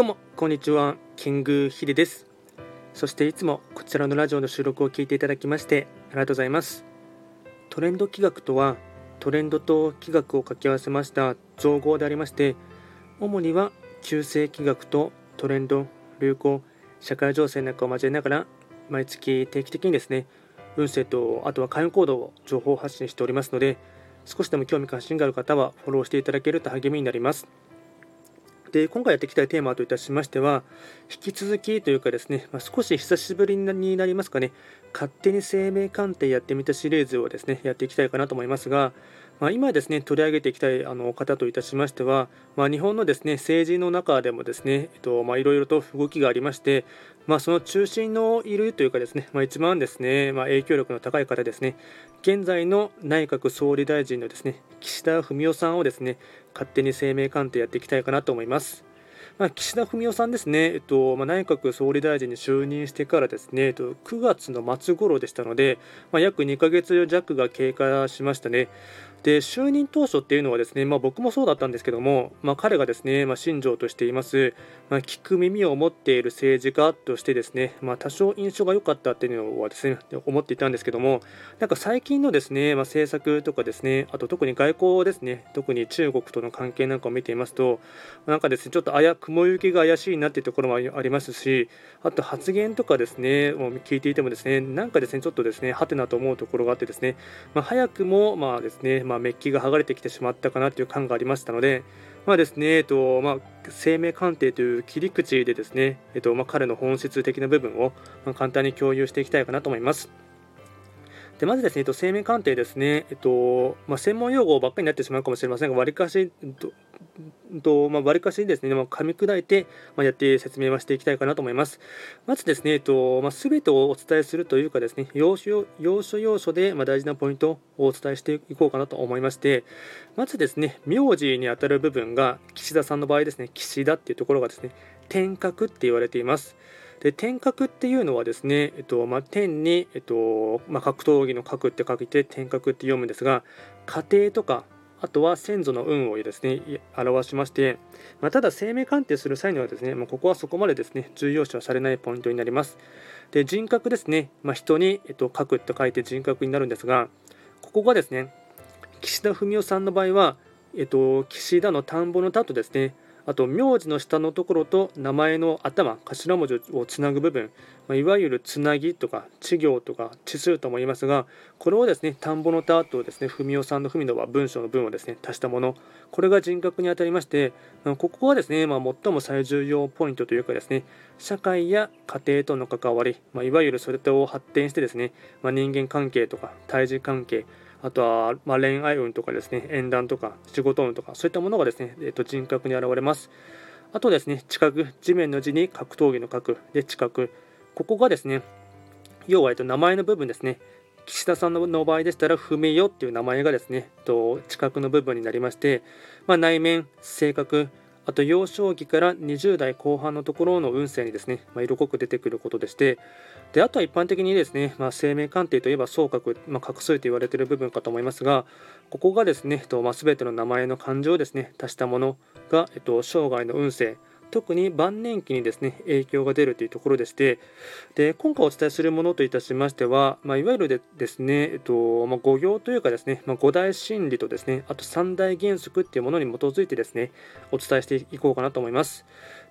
どうもこんにちは。キングヒデです。そしていつもこちらのラジオの収録を聞いていただきましてありがとうございます。トレンド企画とはトレンドと企画を掛け合わせました造語でありまして主には旧世企画とトレンド流行社会情勢なんかを交えながら毎月定期的にですね運勢とあとは開運行動を情報発信しておりますので少しでも興味関心がある方はフォローしていただけると励みになります。で今回やっていきたいテーマといたしましては引き続きというかですね、まあ、少し久しぶりになりますかね勝手に生命鑑定やってみたシリーズをですねやっていきたいかなと思いますが、まあ、今ですね取り上げていきたいあの方といたしましては、まあ、日本のですね政治の中でもですね、えっとまあ、いろいろと動きがありまして、まあ、その中心のいるというかですね、まあ、一番ですね、まあ、影響力の高い方ですね現在の内閣総理大臣のですね岸田文雄さんをですね勝手に生命鑑定やっていきたいかなと思います。まあ、岸田文雄さんですね、えっとまあ、内閣総理大臣に就任してからですね、えっと、9月の末頃でしたので、まあ、約2ヶ月弱が経過しましたね。で就任当初っていうのはですね、まあ、僕もそうだったんですけども、まあ、彼がですね、まあ、信条としています、まあ、聞く耳を持っている政治家としてですね、まあ、多少印象が良かったっていうのはですね思っていたんですけどもなんか最近のですね、まあ、政策とかですねあと特に外交ですね特に中国との関係なんかを見ていますとなんかですねちょっとあや雲行きが怪しいなっていうところもありますしあと発言とかですねもう聞いていてもですねなんかですねちょっとですねはてなと思うところがあってですね、まあ、早くもまあですねまあ、メッキが剥がれてきてしまったかなという感がありましたので、まあですねえっとまあ、生命鑑定という切り口でですね、えっとまあ、彼の本質的な部分をま簡単に共有していきたいかなと思います。でまずですね、えっと、生命鑑定ですね、えっとまあ、専門用語ばっかりになってしまうかもしれませんが、わりかし、とまあ、割かしですね、まあ、噛み砕いて、まあ、やって説明はしていきたいかなと思います。まずですね、えっとまあ、全てをお伝えするというかですね、要所要所要所で、まあ、大事なポイントをお伝えしていこうかなと思いまして、まずですね、名字にあたる部分が、岸田さんの場合ですね、岸田っていうところがですね、天格って言われています。で天格っていうのはですね、えっとまあ、天に、えっとまあ、格闘技の格って書いて天格って読むんですが家庭とかあとは先祖の運をですね表しまして、まあ、ただ生命鑑定する際にはですね、まあ、ここはそこまでですね重要視はされないポイントになります。で人格ですね、まあ、人に、えっと、書くと書いて人格になるんですが、ここがですね、岸田文雄さんの場合は、えっと、岸田の田んぼの田とですね、あと名字の下のところと名前の頭頭文字をつなぐ部分、まあ、いわゆるつなぎとか地行とか地数とも言いますがこれをですね田んぼの田とですね文雄さんの文のは文章の文をですね足したもの。これが人格にあたりましてここはですね、まあ、最も最重要ポイントというかですね社会や家庭との関わり、まあ、いわゆるそれと発展してですね、ま、人間関係とか対峙関係あとは、ま恋愛運とかですね、縁談とか仕事運とか、そういったものがですね、えー、と人格に現れます。あとですね、地殻、地面の字に格闘技の格で地殻、ここがですね、要は、えっと、名前の部分ですね、岸田さんの場合でしたら、ふめよっていう名前がですね、と地殻の部分になりまして、まあ、内面、性格、あと幼少期から20代後半のところの運勢にですね、まあ、色濃く出てくることでして、であとは一般的にですね、まあ、生命鑑定といえば総格、まあ、画数と言われている部分かと思いますが、ここがですねと、まあ、全ての名前の漢字をですね、足したものが、えっと、生涯の運勢、特に晩年期にですね影響が出るというところでしてで今回お伝えするものといたしましては、まあ、いわゆるでですね、えっとまあ、五行というかですね、まあ、五大心理とですねあと三大原則っていうものに基づいてですねお伝えしていこうかなと思います。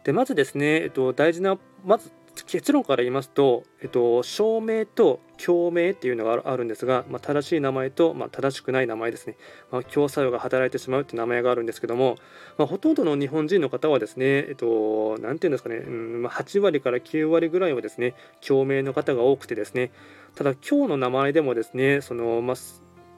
でまずですね、えっと、大事なまず結論から言いますと、えっと、証明と共鳴っていうのがあるんですが、まあ、正しい名前と、まあ、正しくない名前ですね、まあ、共作用が働いてしまうっていう名前があるんですけども、まあ、ほとんどの日本人の方はですね、えっと、なんていうんですかね、うんま、8割から9割ぐらいはですね、共鳴の方が多くてですね、ただ今日の名前でもですね、その、まあ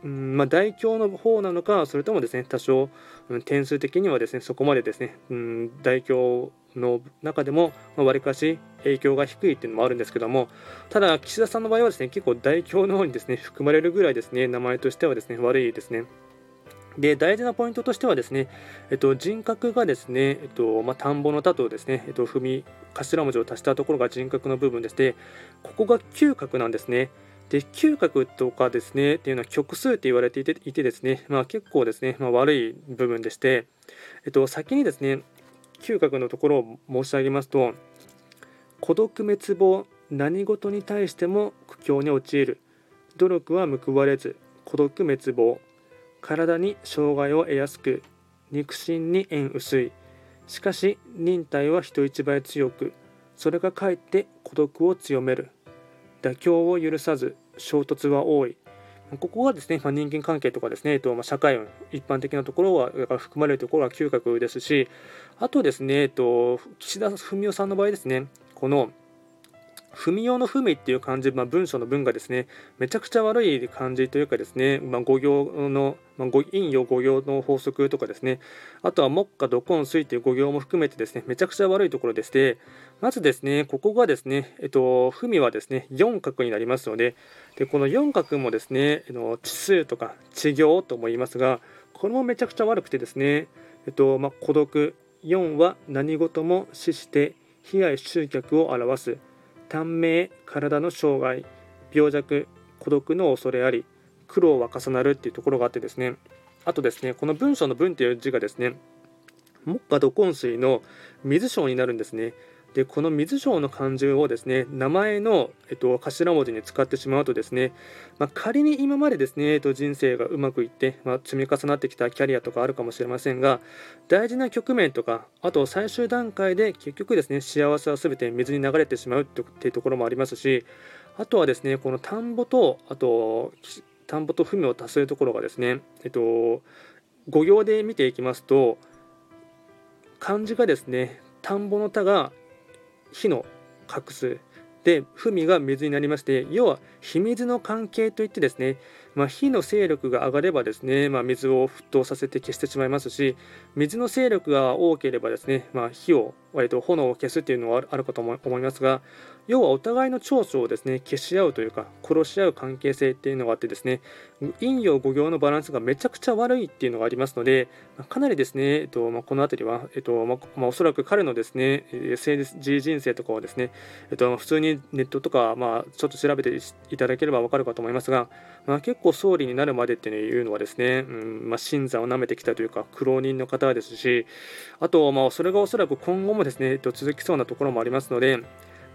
うんまあ、大凶の方なのか、それともですね、多少、うん、点数的にはですね、そこまでですね、うん、大凶の中でも、わりかし影響が低いっていうのもあるんですけども、ただ、岸田さんの場合はですね、結構大凶の方にですね、含まれるぐらいですね、名前としてはですね、悪いですね。で大事なポイントとしてはですね、えっと、人格がですね、えっとまあ、田んぼの田とですね、えっと、踏み頭文字を足したところが人格の部分でして、ここが嗅覚なんですね。で嗅覚とかですねっていうのは曲数って言われていていてですね、まあ、結構ですね、まあ、悪い部分でして、えっと、先にですね嗅覚のところを申し上げますと孤独滅亡何事に対しても苦境に陥る。努力は報われず孤独滅亡。体に障害を得やすく肉親に縁薄い。しかし忍耐は人一倍強く。それがかえって孤独を強める。妥協を許さず衝突は多い。ここがですね、まあ、人間関係とかですね、えっとまあ、社会運、一般的なところは含まれるところは嗅覚ですし、あとですね、えっと、岸田文雄さんの場合ですね、この文用の文っていう漢字、まあ、文章の文がですね、めちゃくちゃ悪い漢字というかですね、まあ、語行の、まあ、陰陽語行の法則とかですね、あとは木下土根水という語行も含めてですね、めちゃくちゃ悪いところでして、まずですね、ここがですね、えっと、文はですね、4画になりますので、でこの4画もですね、地数とか地行とも言いますが、これもめちゃくちゃ悪くてですね、えっとまあ、孤独、4は何事も死して被害集客を表す。短命体の障害病弱孤独の恐れあり苦労は重なるっていうところがあってですね。あとですねこの文章の文という字がですね木下土根水の水章になるんですね。でこの水晶の漢字をですね名前の、えっと、頭文字に使ってしまうとですね、まあ、仮に今までですね、えっと、人生がうまくいって、まあ、積み重なってきたキャリアとかあるかもしれませんが大事な局面とかあと最終段階で結局ですね幸せは全て水に流れてしまうっていうところもありますしあとはですねこの田んぼとあと田んぼと文を足すところがですね、えっと、語行で見ていきますと漢字がですね田んぼの田が火の隠す。で文が水になりまして要は秘密の関係といってですね、まあ、火の勢力が上がればですね、まあ、水を沸騰させて消してしまいますし水の勢力が多ければですね、まあ、火を割と炎を消すっていうのはあるかと思いますが要はお互いの長所をですね消し合うというか殺し合う関係性っていうのがあってですね陰陽五行のバランスがめちゃくちゃ悪いっていうのがありますのでかなりですね、えっとまあ、この辺りは、えっとまあ、おそらく彼のですね政治人生とかはですね、えっと、普通にネットとか、まあ、ちょっと調べていただければ分かるかと思いますが、まあ、結構総理になるまでっていうのはですね、うんまあ、新山を舐めてきたというか苦労人の方ですしあと、まあ、それがおそらく今後もですね、えっと、続きそうなところもありますので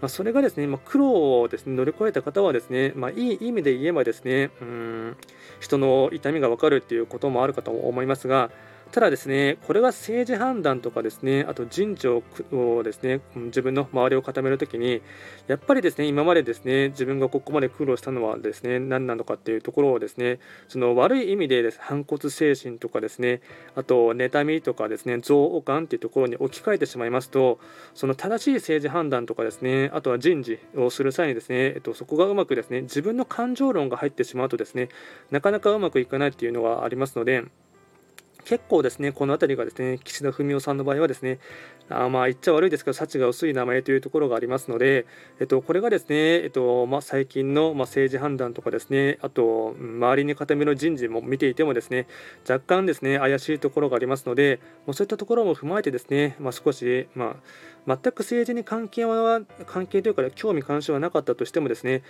まあ、それがですね、まあ、苦労をですね乗り越えた方はですね、まあ、いい意味で言えばですねうん人の痛みが分かるっていうこともあるかと思いますが、ただですね、これが政治判断とかですね、あと人事をですね、自分の周りを固めるときに、やっぱりですね、今までですね、自分がここまで苦労したのはですね、何なのかっていうところをですね、その悪い意味でです、反骨精神とかですね、あと妬みとかですね、憎悪感っていうところに置き換えてしまいますと、その正しい政治判断とかですね、あとは人事をする際にですね、えっと、そこがうまくですね、自分の感情論が入ってしまうとですね、なかなかうまくいかないっていうのがありますので、結構ですね、この辺りがですね、岸田文雄さんの場合はですね、あまあ言っちゃ悪いですけど、幸が薄い名前というところがありますので、えっと、これがですね、えっとまあ、最近の、まあ政治判断とかですね、あと、周りに固めの人事も見ていてもですね、若干ですね、怪しいところがありますので、もうそういったところも踏まえてですね、まあ、少し、まあ、全く政治に関係は、関係というか、興味関心はなかったとしてもですね、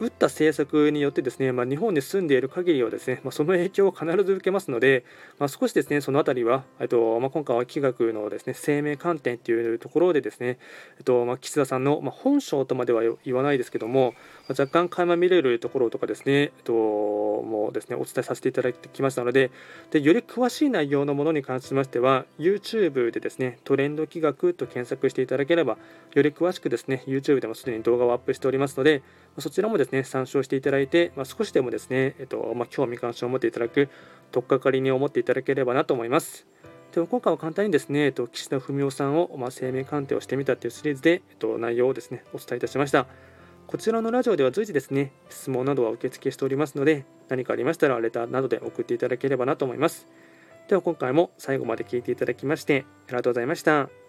打った政策によってですね、まあ、日本に住んでいる限りはですね、まあ、その影響を必ず受けますので、まあ、少しですねそのあたりは、えっとまあ、今回は気学のですね生命観点というところでですね、えっとまあ、岸田さんの、まあ、本性とまでは言わないですけども、まあ、若干垣間見れるところとかですね、えっと、もうですねお伝えさせていただきましたのででより詳しい内容のものに関しましては YouTube でですねトレンド気学と検索していただければより詳しくですね YouTube でもすでに動画をアップしておりますのでそちらもですね参照していただいて、まあ、少しでもですね、えっとまあ、興味関心を持っていただく、取っかかりに思っていただければなと思います。では今回は簡単にですね、えっと、岸田文雄さんを、まあ、生命鑑定をしてみたというシリーズで、えっと、内容をですね、お伝えいたしました。こちらのラジオでは随時ですね、質問などは受付しておりますので、何かありましたらレターなどで送っていただければなと思います。では今回も最後まで聴いていただきまして、ありがとうございました。